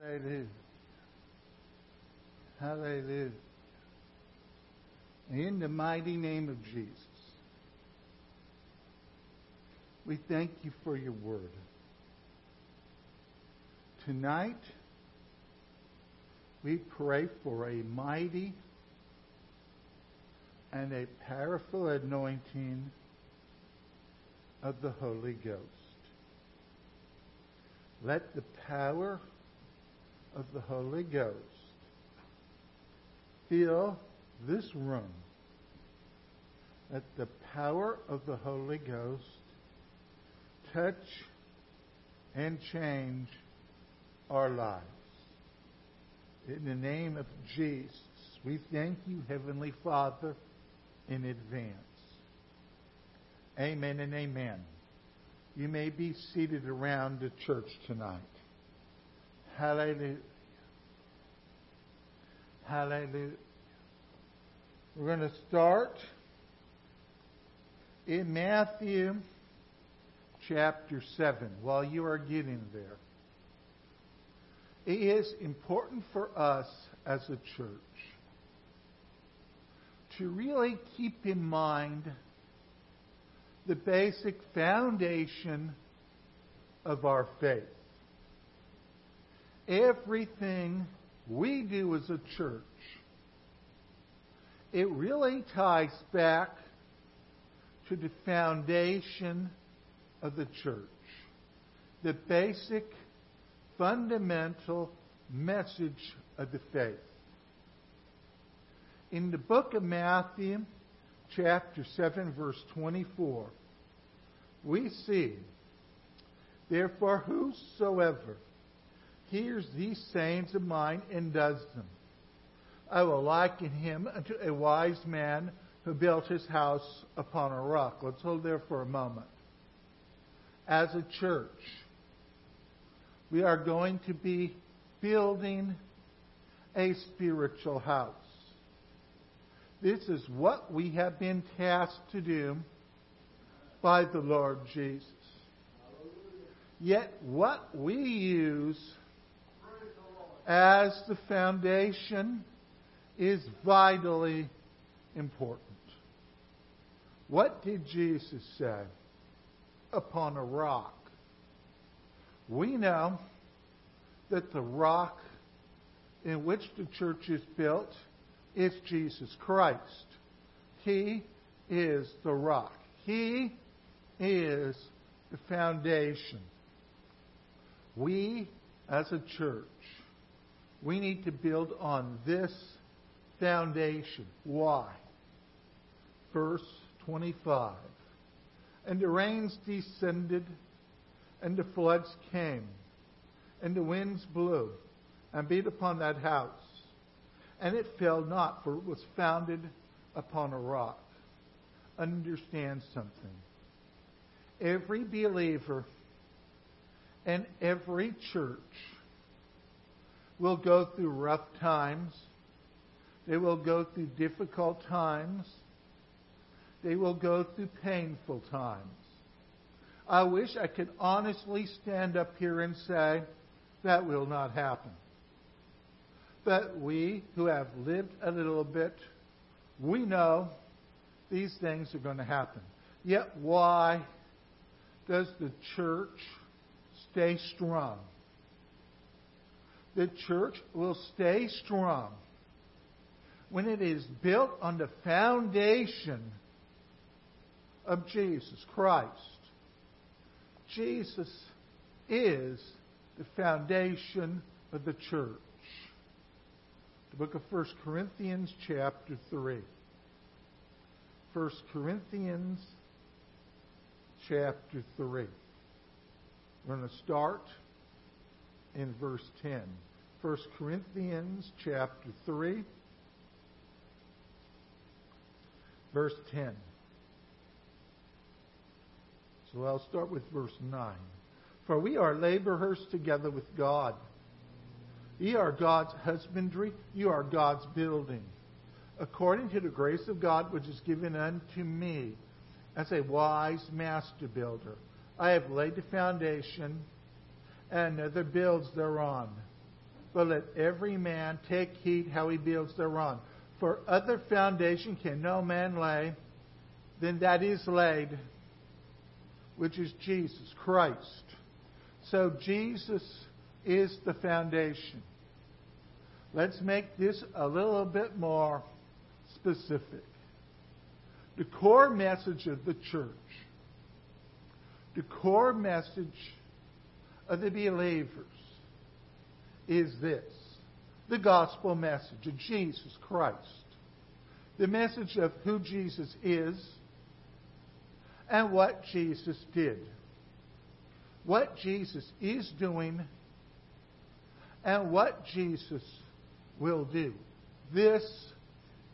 Hallelujah. Hallelujah. In the mighty name of Jesus, we thank you for your word. Tonight, we pray for a mighty and a powerful anointing of the Holy Ghost. Let the power of the Holy Ghost fill this room. Let the power of the Holy Ghost touch and change our lives. In the name of Jesus, we thank you, Heavenly Father, in advance. Amen and amen. You may be seated around the church tonight. Hallelujah. Hallelujah. We're going to start in Matthew chapter 7 while you are getting there. It is important for us as a church to really keep in mind the basic foundation of our faith. Everything we do as a church, it really ties back to the foundation of the church. The basic, fundamental message of the faith. In the book of Matthew, chapter 7, verse 24, we see, Therefore, whosoever hears these sayings of mine and does them, I will liken him unto a wise man who built his house upon a rock. Let's hold there for a moment. As a church, we are going to be building a spiritual house. This is what we have been tasked to do by the Lord Jesus. Yet, what we use as the foundation is vitally important. What did Jesus say? Upon a rock. We know that the rock in which the church is built is Jesus Christ. He is the rock. He is the foundation. We, as a church, we need to build on this foundation. Why? Verse 25. And the rains descended, and the floods came, and the winds blew, and beat upon that house. And it fell not, for it was founded upon a rock. Understand something. Every believer and every church will go through rough times. They will go through difficult times. They will go through painful times. I wish I could honestly stand up here and say that will not happen. But we who have lived a little bit, we know these things are going to happen. Yet why does the church stay strong? The church will stay strong when it is built on the foundation of Jesus Christ. Jesus is the foundation of the church. The book of 1 Corinthians, chapter 3. 1 Corinthians, chapter 3. We're going to start in verse 10. 1 Corinthians chapter 3, verse 10. So I'll start with verse 9. For we are laborers together with God. Ye are God's husbandry, you are God's building. According to the grace of God which is given unto me as a wise master builder, I have laid the foundation, and another builds thereon. But let every man take heed how he builds thereon. For other foundation can no man lay than that is laid, which is Jesus Christ. So Jesus is the foundation. Let's make this a little bit more specific. The core message of the church, the core message of the believers is this the gospel message of Jesus Christ. The message of who Jesus is and what Jesus did. What Jesus is doing and what Jesus will do. This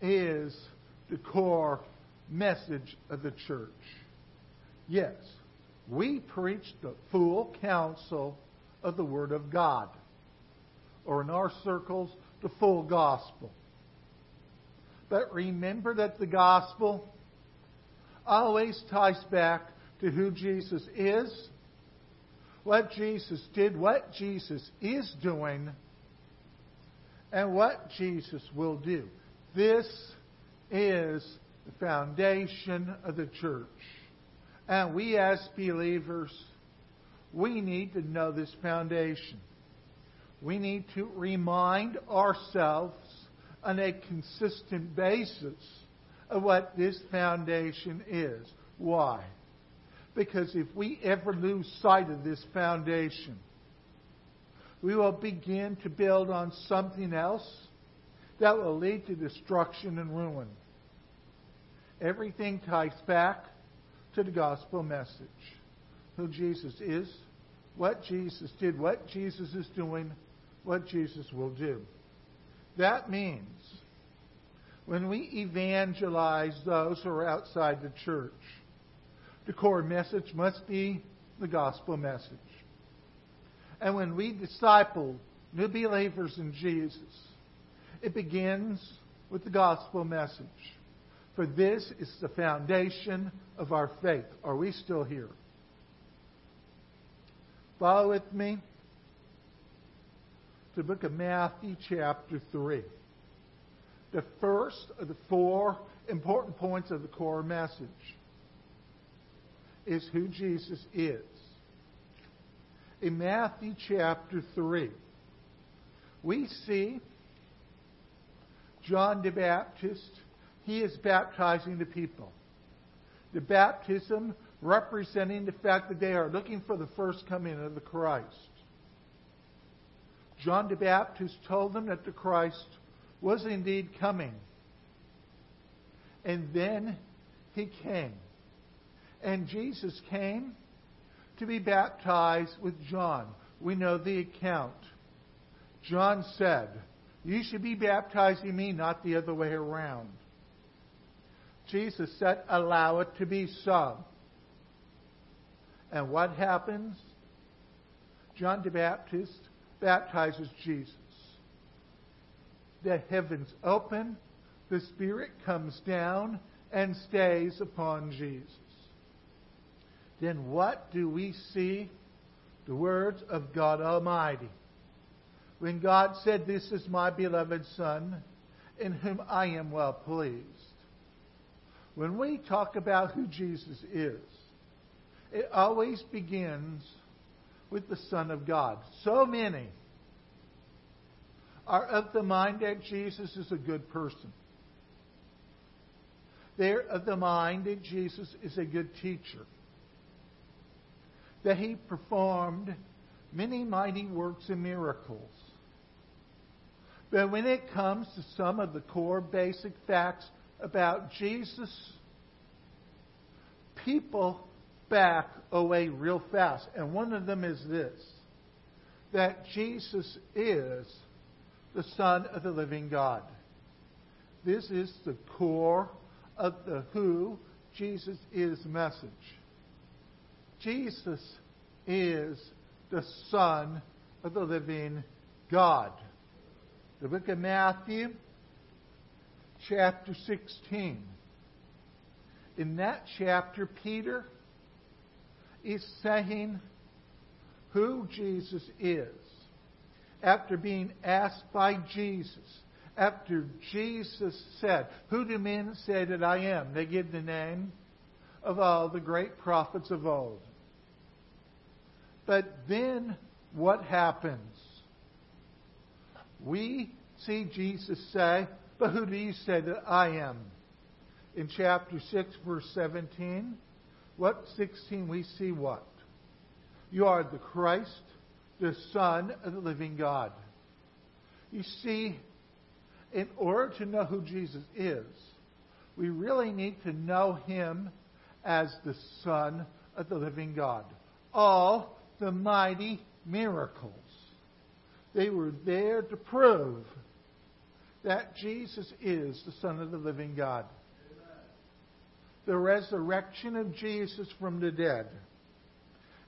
is the core message of the church. Yes, we preach the full counsel of the Word of God, or in our circles, the full gospel. But remember that the gospel always ties back to who Jesus is, what Jesus did, what Jesus is doing, and what Jesus will do. This is the foundation of the church. And we as believers, we need to know this foundation. We need to remind ourselves on a consistent basis of what this foundation is. Why? Because if we ever lose sight of this foundation, we will begin to build on something else that will lead to destruction and ruin. Everything ties back to the gospel message who Jesus is, what Jesus did, what Jesus is doing, what Jesus will do. That means when we evangelize those who are outside the church, the core message must be the gospel message. And when we disciple new believers in Jesus, it begins with the gospel message. For this is the foundation of our faith. Are we still here? Follow with me to the book of Matthew, chapter 3 the first of the four important points of the core message is who Jesus is. In Matthew chapter 3, we see John the Baptist. He is baptizing the people. The baptism representing the fact that they are looking for the first coming of the Christ. John the Baptist told them that the Christ was indeed coming. And then he came. And Jesus came to be baptized with John. We know the account. John said, You should be baptizing me, not the other way around. Jesus said, Allow it to be so. And what happens? John the Baptist baptizes Jesus the heavens open, the Spirit comes down and stays upon Jesus. Then what do we see? The words of God Almighty. When God said, This is my beloved Son, in whom I am well pleased. When we talk about who Jesus is, it always begins with the Son of God. So many are of the mind that Jesus is a good person. They're of the mind that Jesus is a good teacher. That he performed many mighty works and miracles. But when it comes to some of the core basic facts about Jesus, people back away real fast. And one of them is this that Jesus is the Son of the living God. This is the core of the who Jesus is message. Jesus is the Son of the living God. The book of Matthew, chapter 16. In that chapter, Peter is saying who Jesus is. after being asked by Jesus, after Jesus said, Who do men say that I am? They give the name of all the great prophets of old. But then what happens? We see Jesus say, But who do you say that I am? In chapter 6, verse 17, what 16 we see what? You are the Christ, the Son of the living God. You see, in order to know who Jesus is, we really need to know him as the Son of the living God. All the mighty miracles, they were there to prove that Jesus is the Son of the living God. The resurrection of Jesus from the dead.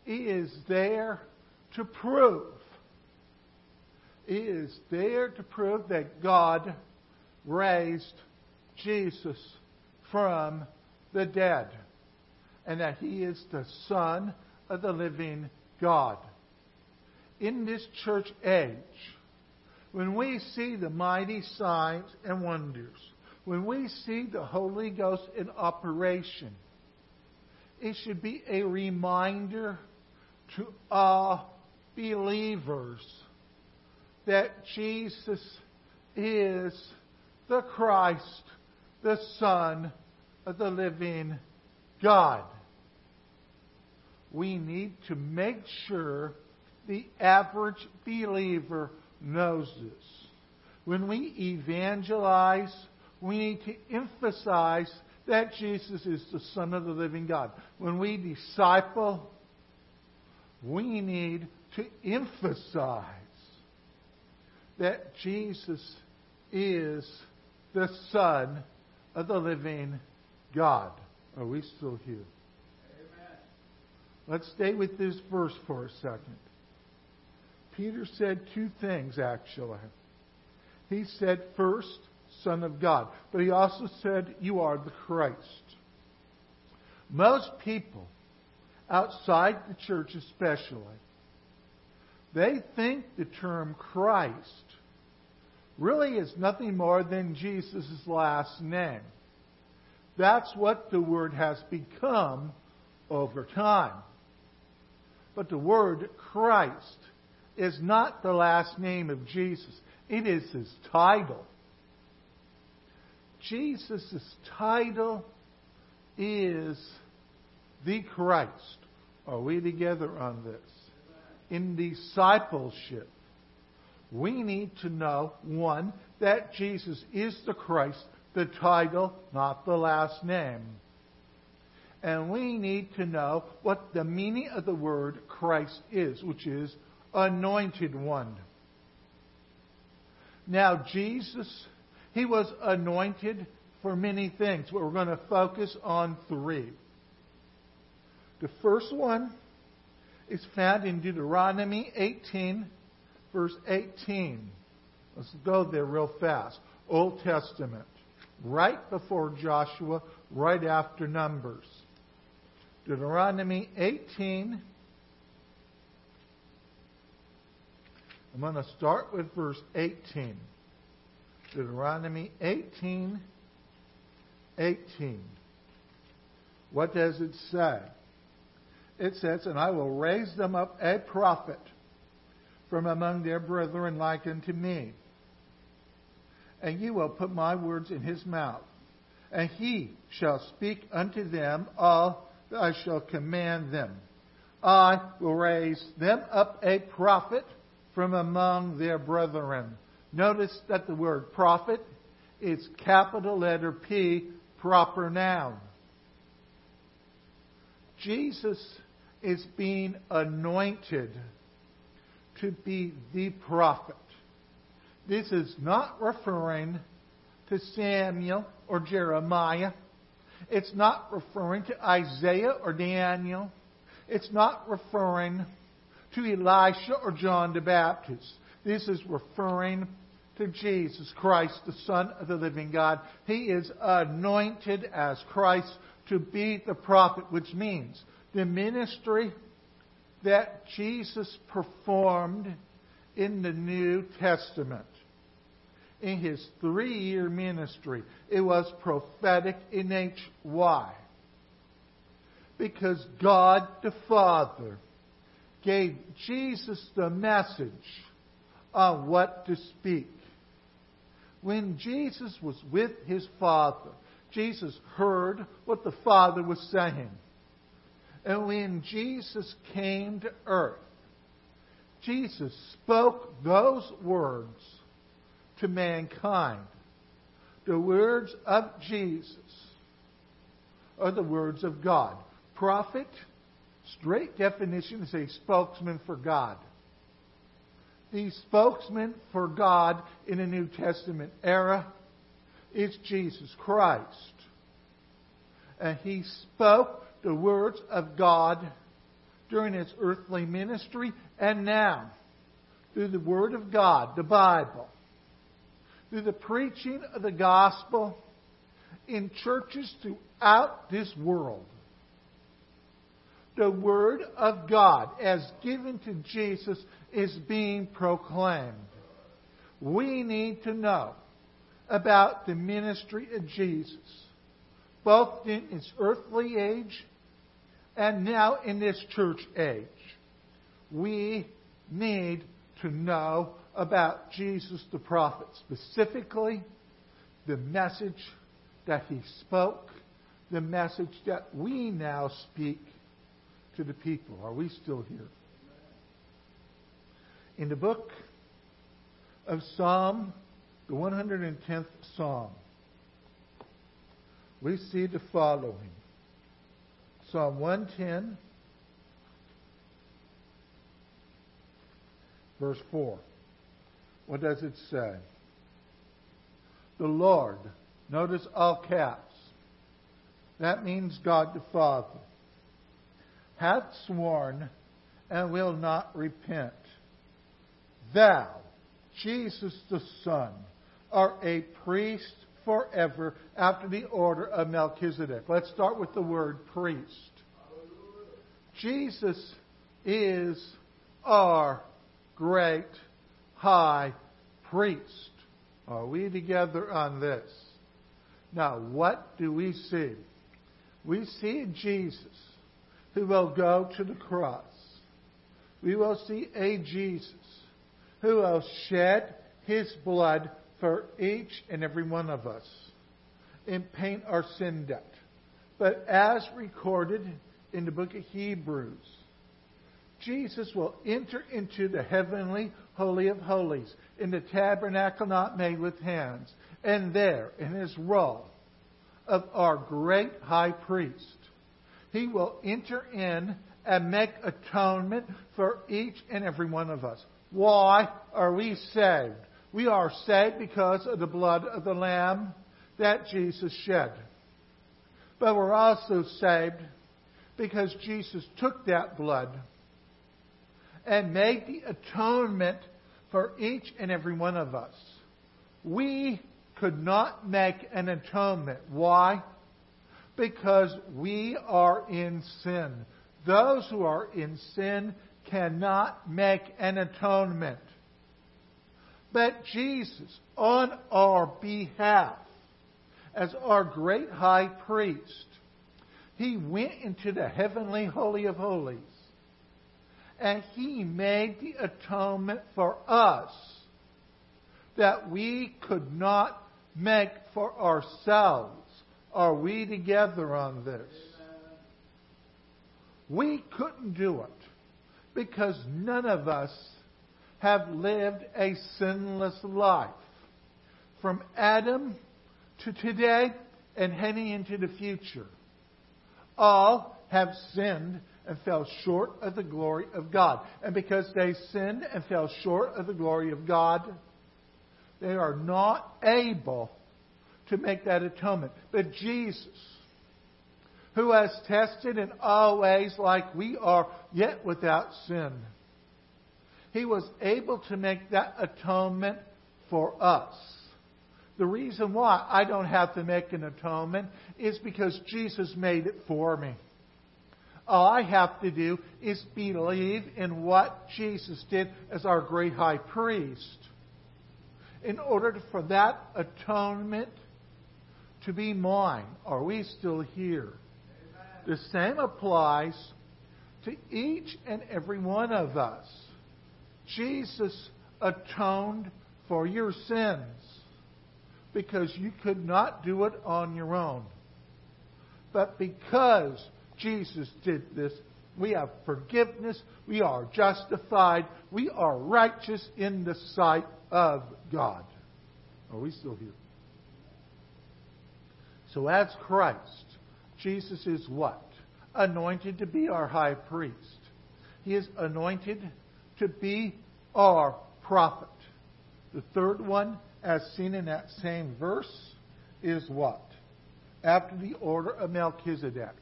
He is there to prove. He is there to prove that God raised Jesus from the dead and that he is the Son of the living God. In this church age, when we see the mighty signs and wonders, when we see the Holy Ghost in operation, it should be a reminder to all believers that Jesus is the Christ, the Son of the living God we need to make sure the average believer knows this. When we evangelize, we need to emphasize that Jesus is the Son of the living God. When we disciple, we need to emphasize that Jesus is the Son of the living God. Are we still here? Amen. Let's stay with this verse for a second. Peter said two things, actually. He said, first, Son of God. But he also said, You are the Christ. Most people, outside the church especially, they think the term Christ really is nothing more than Jesus' last name. That's what the word has become over time. But the word Christ is not the last name of Jesus, it is his title. Jesus' title is the Christ. Are we together on this? In discipleship, we need to know one, that Jesus is the Christ, the title, not the last name and we need to know what the meaning of the word Christ is, which is anointed one. Now, Jesus, he was anointed for many things, but we're going to focus on three. The first one is found in Deuteronomy 18, verse 18. Let's go there real fast. Old Testament, right before Joshua, right after Numbers. Deuteronomy 18. I'm going to start with verse 18. Deuteronomy 18, 18. What does it say? It says, And I will raise them up a prophet from among their brethren like unto me. And you will put my words in his mouth. And he shall speak unto them all that I shall command them. I will raise them up a prophet from among their brethren. Notice that the word prophet is capital letter P, proper noun. Jesus is being anointed to be the prophet. This is not referring to Samuel or Jeremiah it's not referring to Isaiah or Daniel. It's not referring to Elisha or John the Baptist. This is referring to Jesus Christ, the Son of the living God. He is anointed as Christ to be the prophet, which means the ministry that Jesus performed in the New Testament. In his three year ministry, it was prophetic in nature. Why? Because God the Father gave Jesus the message on what to speak. When Jesus was with his Father, Jesus heard what the Father was saying. And when Jesus came to earth, Jesus spoke those words to mankind. The words of Jesus are the words of God. Prophet, straight definition, is a spokesman for God. The spokesman for God in the New Testament era is Jesus Christ. And he spoke the words of God during his earthly ministry and now through the Word of God, the Bible, through the preaching of the gospel in churches throughout this world. The Word of God, as given to Jesus, is being proclaimed. We need to know about the ministry of Jesus, both in its earthly age and now in this church age. We need to know about Jesus the prophet, specifically the message that he spoke, the message that we now speak to the people. Are we still here? In the book of Psalm, the 110th Psalm, we see the following Psalm 110, verse 4. What does it say? The Lord, notice all caps. That means God the Father, hath sworn and will not repent. Thou, Jesus the Son, are a priest forever after the order of Melchizedek. Let's start with the word priest. Jesus is our great high priest. Are we together on this? Now, what do we see? We see Jesus who will go to the cross. We will see a Jesus who will shed his blood for each and every one of us and paint our sin debt. But as recorded in the book of Hebrews, Jesus will enter into the heavenly Holy of Holies in the tabernacle not made with hands. And there, in his role of our great high priest, he will enter in and make atonement for each and every one of us. Why are we saved? We are saved because of the blood of the Lamb that Jesus shed. But we're also saved because Jesus took that blood and made the atonement for each and every one of us. We could not make an atonement. Why? Because we are in sin. Those who are in sin cannot make an atonement. But Jesus, on our behalf, as our great high priest, he went into the heavenly Holy of Holies and he made the atonement for us that we could not make for ourselves. Are we together on this? We couldn't do it because none of us have lived a sinless life. From Adam to today and heading into the future. All have sinned and fell short of the glory of God. And because they sinned and fell short of the glory of God, they are not able to make that atonement. But Jesus, who has tested in all ways like we are, yet without sin, he was able to make that atonement for us. The reason why I don't have to make an atonement is because Jesus made it for me. All I have to do is believe in what Jesus did as our great high priest. In order for that atonement to be mine, are we still here? The same applies to each and every one of us. Jesus atoned for your sins because you could not do it on your own. But because Jesus did this, we have forgiveness, we are justified, we are righteous in the sight of God. Are we still here? So, as Christ, Jesus is what? Anointed to be our high priest. He is anointed to be our prophet. The third one, as seen in that same verse, is what? After the order of Melchizedek.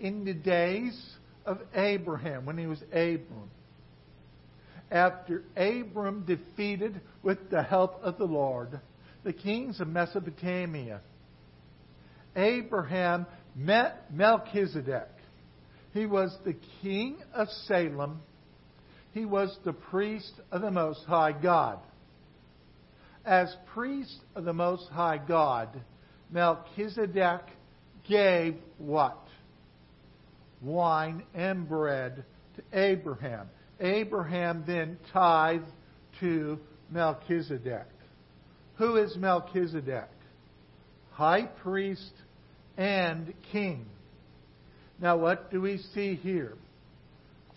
In the days of Abraham, when he was Abram, after Abram defeated, with the help of the Lord, the kings of Mesopotamia, Abraham met Melchizedek. He was the king of Salem. He was the priest of the Most High God. As priest of the Most High God, Melchizedek gave what? Wine and bread to Abraham. Abraham then tithed to Melchizedek. Who is Melchizedek? High priest and king. Now, what do we see here?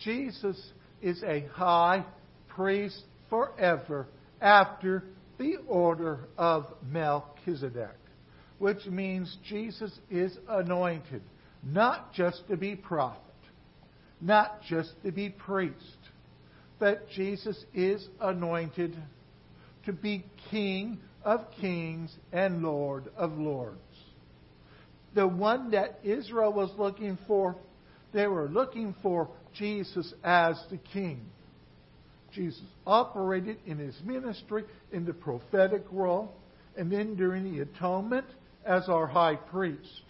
Jesus is a high priest forever after the order of Melchizedek, which means Jesus is anointed not just to be prophet, not just to be priest, but Jesus is anointed to be King of kings and Lord of lords the one that Israel was looking for. They were looking for Jesus as the king. Jesus operated in his ministry in the prophetic role and then during the atonement as our high priest.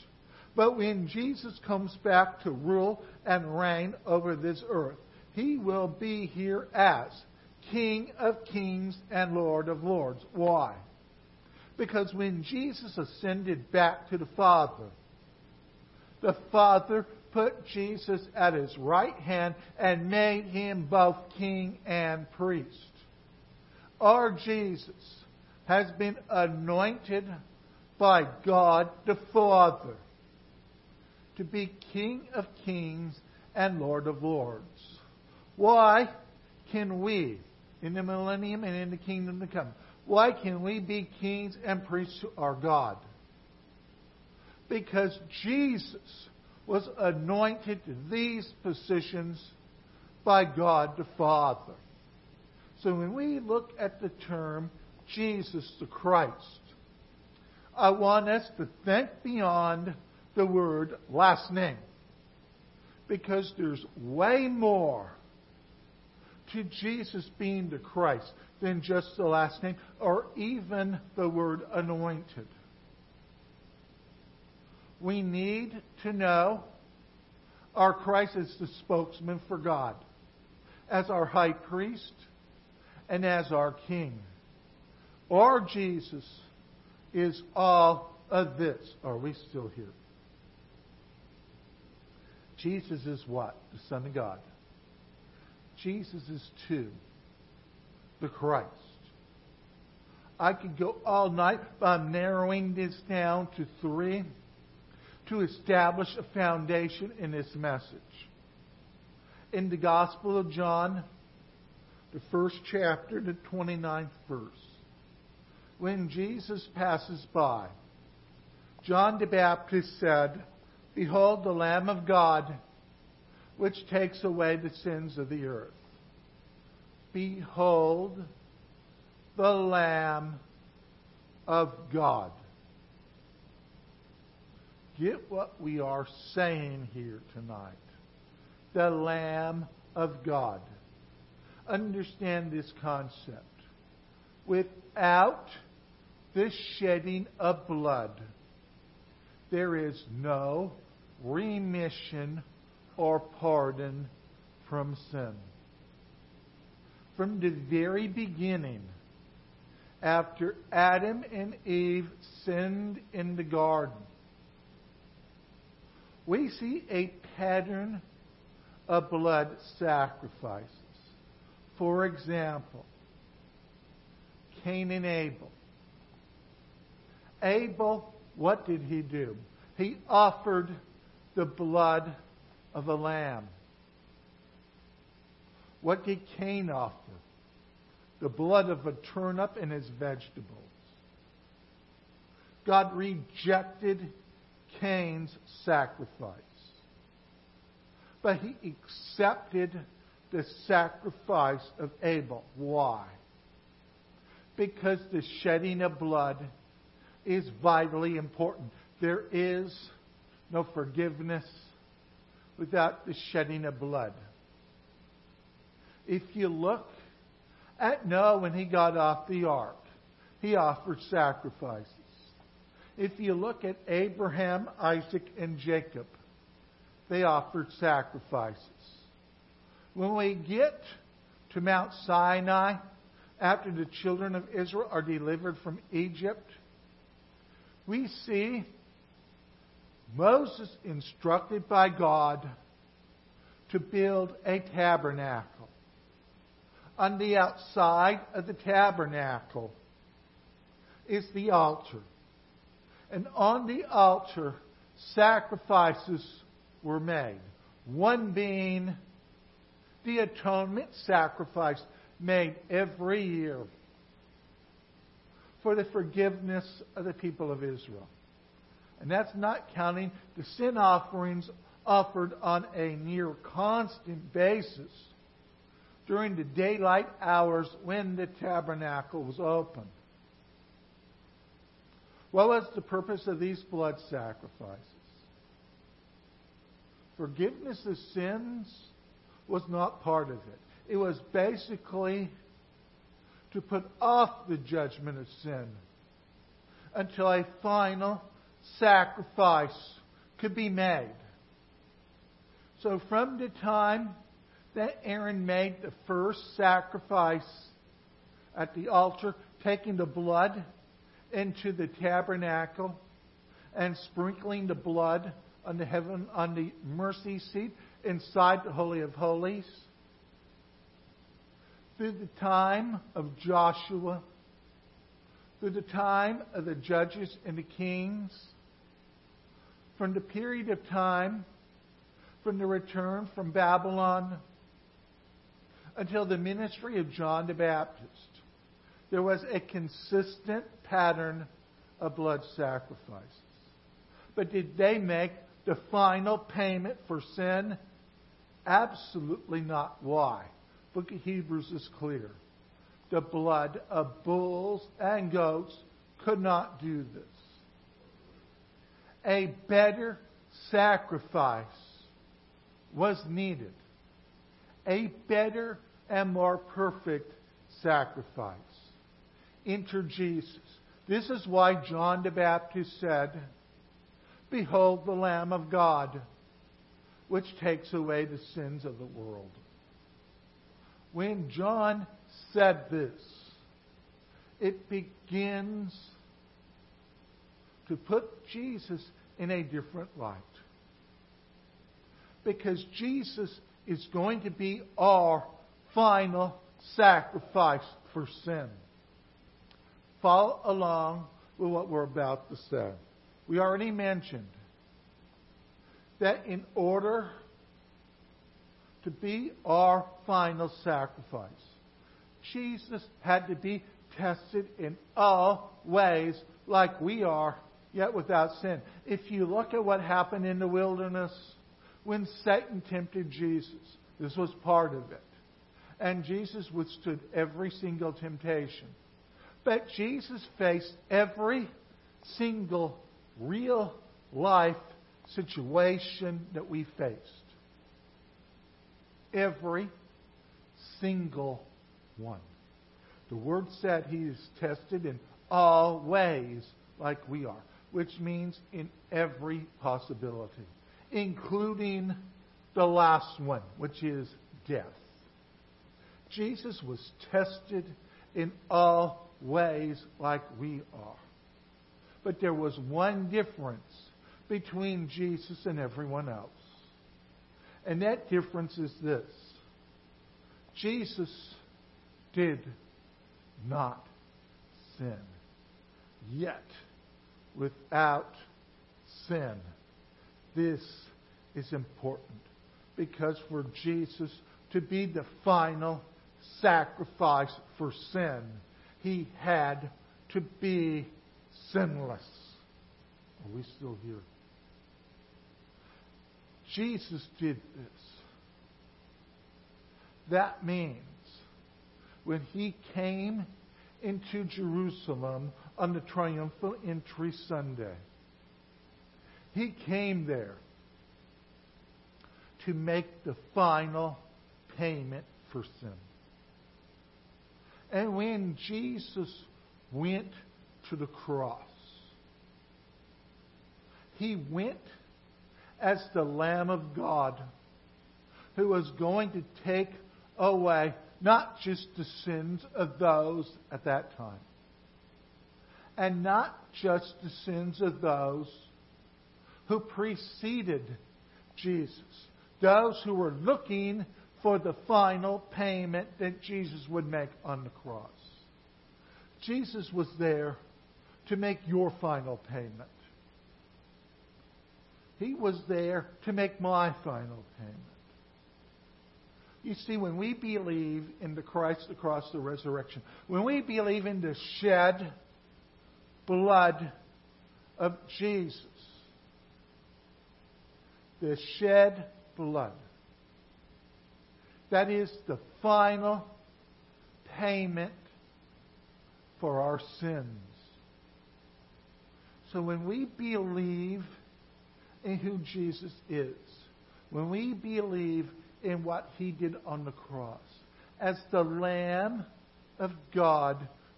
But when Jesus comes back to rule and reign over this earth, he will be here as King of kings and Lord of lords. Why? Because when Jesus ascended back to the Father, the Father put Jesus at his right hand and made him both king and priest. Our Jesus has been anointed by God the Father to be King of kings and Lord of lords. Why can we, in the millennium and in the kingdom to come, why can we be kings and priests to our God? Because Jesus was anointed to these positions by God the Father. So when we look at the term Jesus the Christ, I want us to think beyond the word last name. Because there's way more to Jesus being the Christ than just the last name or even the word anointed. We need to know our Christ is the spokesman for God, as our high priest and as our king. Our Jesus is all of this. Are we still here? Jesus is what? The Son of God. Jesus is two. The Christ. I could go all night, I'm narrowing this down to three to establish a foundation in this message. In the Gospel of John, the first chapter, the 29th verse, when Jesus passes by, John the Baptist said, Behold the Lamb of God, which takes away the sins of the earth. Behold the Lamb of God. Get what we are saying here tonight. The Lamb of God. Understand this concept. Without the shedding of blood, there is no remission or pardon from sin. From the very beginning, after Adam and Eve sinned in the garden, we see a pattern of blood sacrifices. For example, Cain and Abel. Abel, what did he do? He offered the blood of a lamb. What did Cain offer? The blood of a turnip and his vegetables. God rejected Cain's sacrifice. But he accepted the sacrifice of Abel. Why? Because the shedding of blood is vitally important. There is no forgiveness without the shedding of blood. If you look at Noah when he got off the ark, he offered sacrifices. If you look at Abraham, Isaac, and Jacob, they offered sacrifices. When we get to Mount Sinai, after the children of Israel are delivered from Egypt, we see Moses instructed by God to build a tabernacle. On the outside of the tabernacle is the altar. And on the altar, sacrifices were made. One being the atonement sacrifice made every year for the forgiveness of the people of Israel. And that's not counting the sin offerings offered on a near constant basis during the daylight hours when the tabernacle was open. What was the purpose of these blood sacrifices? Forgiveness of sins was not part of it. It was basically to put off the judgment of sin until a final sacrifice could be made. So from the time that Aaron made the first sacrifice at the altar, taking the blood into the tabernacle and sprinkling the blood on the heaven on the mercy seat inside the holy of holies through the time of Joshua, through the time of the judges and the kings, from the period of time from the return from Babylon until the ministry of John the Baptist, there was a consistent pattern of blood sacrifices. But did they make the final payment for sin? Absolutely not. Why? book of Hebrews is clear. The blood of bulls and goats could not do this. A better sacrifice was needed. A better and more perfect sacrifice. Enter Jesus. This is why John the Baptist said, Behold the Lamb of God, which takes away the sins of the world when John said this, it begins to put Jesus in a different light. Because Jesus is going to be our final sacrifice for sin. Follow along with what we're about to say. We already mentioned that in order to be our final sacrifice. Jesus had to be tested in all ways like we are, yet without sin. If you look at what happened in the wilderness when Satan tempted Jesus, this was part of it. And Jesus withstood every single temptation. But Jesus faced every single real life situation that we faced. Every single one. The Word said He is tested in all ways like we are, which means in every possibility, including the last one, which is death. Jesus was tested in all ways like we are. But there was one difference between Jesus and everyone else. And that difference is this Jesus did not sin. Yet, without sin, this is important because for Jesus to be the final sacrifice for sin, he had to be sinless. Are we still here? Jesus did this. That means when he came into Jerusalem on the triumphal entry Sunday, he came there to make the final payment for sin. And when Jesus went to the cross, he went as the Lamb of God who was going to take away not just the sins of those at that time, and not just the sins of those who preceded Jesus, those who were looking for the final payment that Jesus would make on the cross. Jesus was there to make your final payment. He was there to make my final payment. You see, when we believe in the Christ across the resurrection, when we believe in the shed blood of Jesus, the shed blood, that is the final payment for our sins. So when we believe in who Jesus is, when we believe in what he did on the cross, as the Lamb of God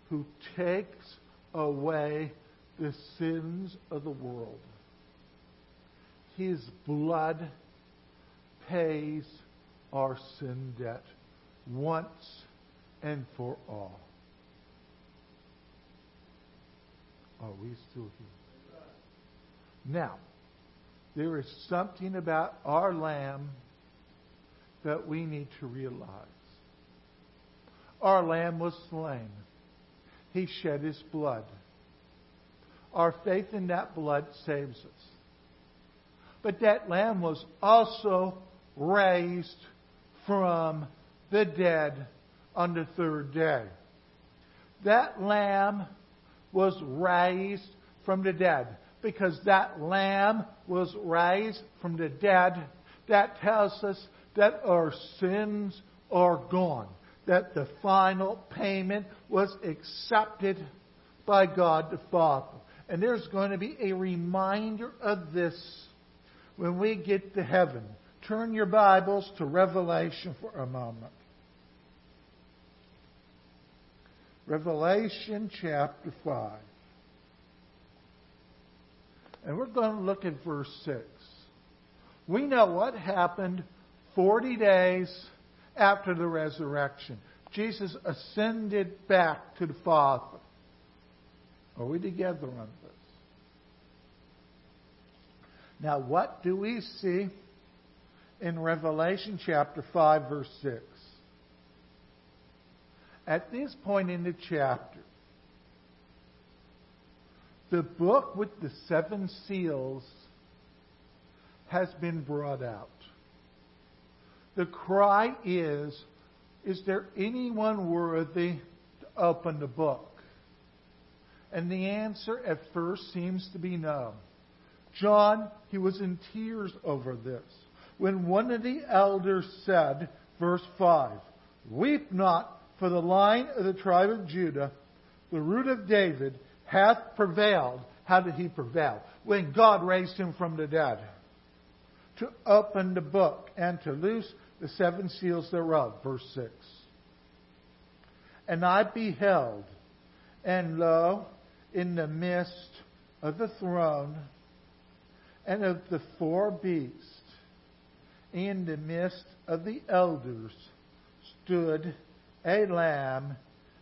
who takes away the sins of the world, his blood pays our sin debt once and for all. Are we still here? Now, there is something about our Lamb that we need to realize. Our Lamb was slain, He shed His blood. Our faith in that blood saves us. But that Lamb was also raised from the dead on the third day. That Lamb was raised from the dead because that lamb was raised from the dead. That tells us that our sins are gone, that the final payment was accepted by God the Father. And there's going to be a reminder of this when we get to heaven. Turn your Bibles to Revelation for a moment. Revelation chapter 5. And we're going to look at verse 6. We know what happened 40 days after the resurrection. Jesus ascended back to the Father. Are we together on this? Now, what do we see in Revelation chapter 5, verse 6? At this point in the chapter, the book with the seven seals has been brought out. The cry is Is there anyone worthy to open the book? And the answer at first seems to be no. John, he was in tears over this. When one of the elders said, verse 5, Weep not for the Lion of the tribe of Judah, the root of David, hath prevailed. How did he prevail? When God raised him from the dead. To open the book and to loose the seven seals thereof. Verse 6. And I beheld, and lo, in the midst of the throne and of the four beasts, in the midst of the elders stood a lamb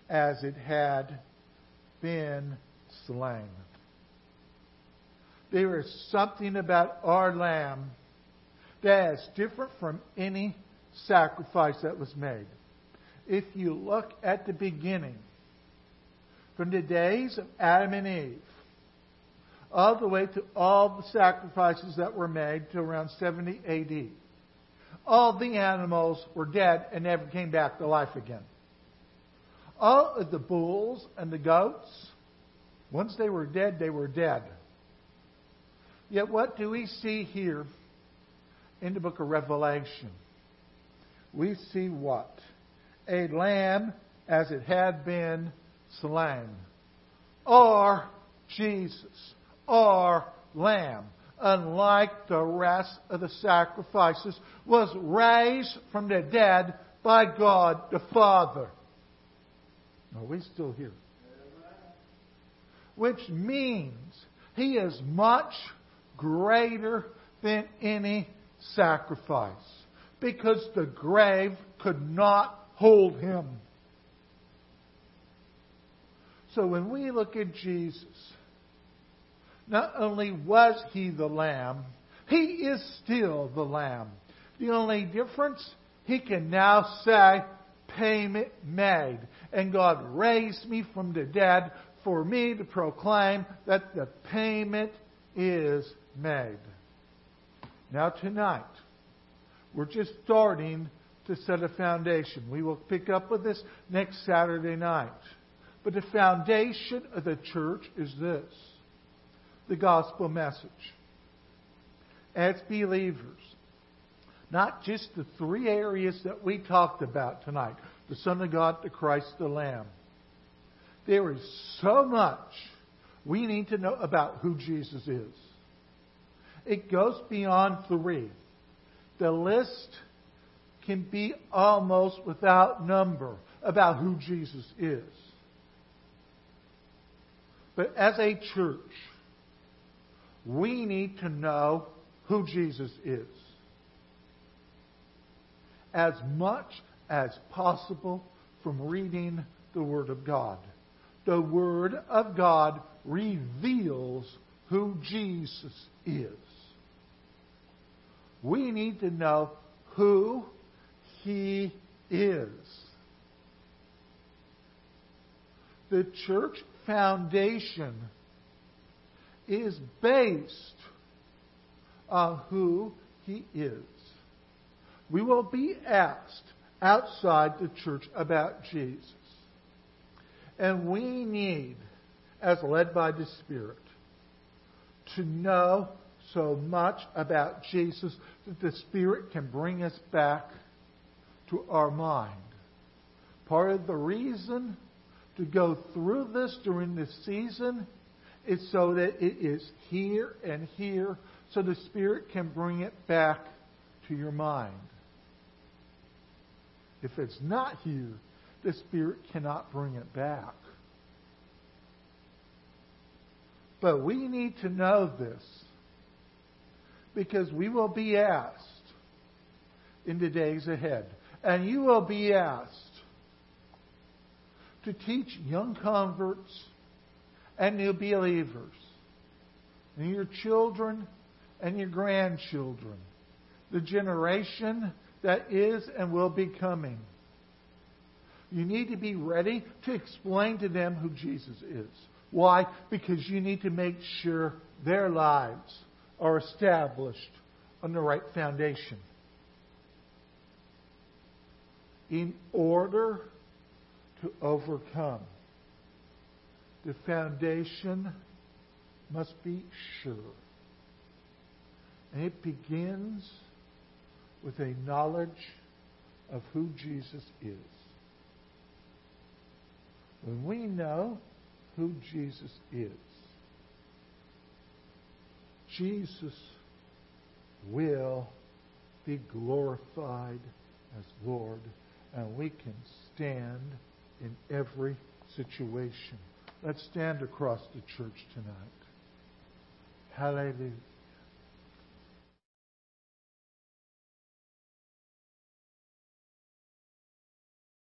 as it had been slain. There is something about our lamb that is different from any sacrifice that was made. If you look at the beginning, from the days of Adam and Eve, all the way to all the sacrifices that were made to around 70 AD, all the animals were dead and never came back to life again. All of the bulls and the goats, once they were dead, they were dead. Yet what do we see here in the book of Revelation? We see what? A lamb as it had been slain. Or Jesus. Or lamb. Unlike the rest of the sacrifices, was raised from the dead by God the Father. Are we still here? Which means he is much greater than any sacrifice because the grave could not hold him. So when we look at Jesus, not only was he the Lamb, he is still the Lamb. The only difference, he can now say, payment made. And God raised me from the dead for me to proclaim that the payment is made. Now, tonight, we're just starting to set a foundation. We will pick up with this next Saturday night. But the foundation of the church is this the gospel message. As believers, not just the three areas that we talked about tonight the Son of God, the Christ, the Lamb. There is so much we need to know about who Jesus is. It goes beyond three. The list can be almost without number about who Jesus is. But as a church, we need to know who Jesus is. As much as possible from reading the Word of God. The Word of God reveals who Jesus is. We need to know who He is. The church foundation is based on who He is. We will be asked outside the church about Jesus. And we need, as led by the Spirit, to know so much about Jesus that the Spirit can bring us back to our mind. Part of the reason to go through this during this season is so that it is here and here so the Spirit can bring it back to your mind. If it's not here, the Spirit cannot bring it back. But we need to know this because we will be asked in the days ahead. And you will be asked to teach young converts and new believers, and your children and your grandchildren, the generation that is and will be coming. You need to be ready to explain to them who Jesus is. Why? Because you need to make sure their lives are established on the right foundation. In order to overcome, the foundation must be sure. And it begins with a knowledge of who Jesus is. When we know who Jesus is, Jesus will be glorified as Lord, and we can stand in every situation. Let's stand across the church tonight. Hallelujah.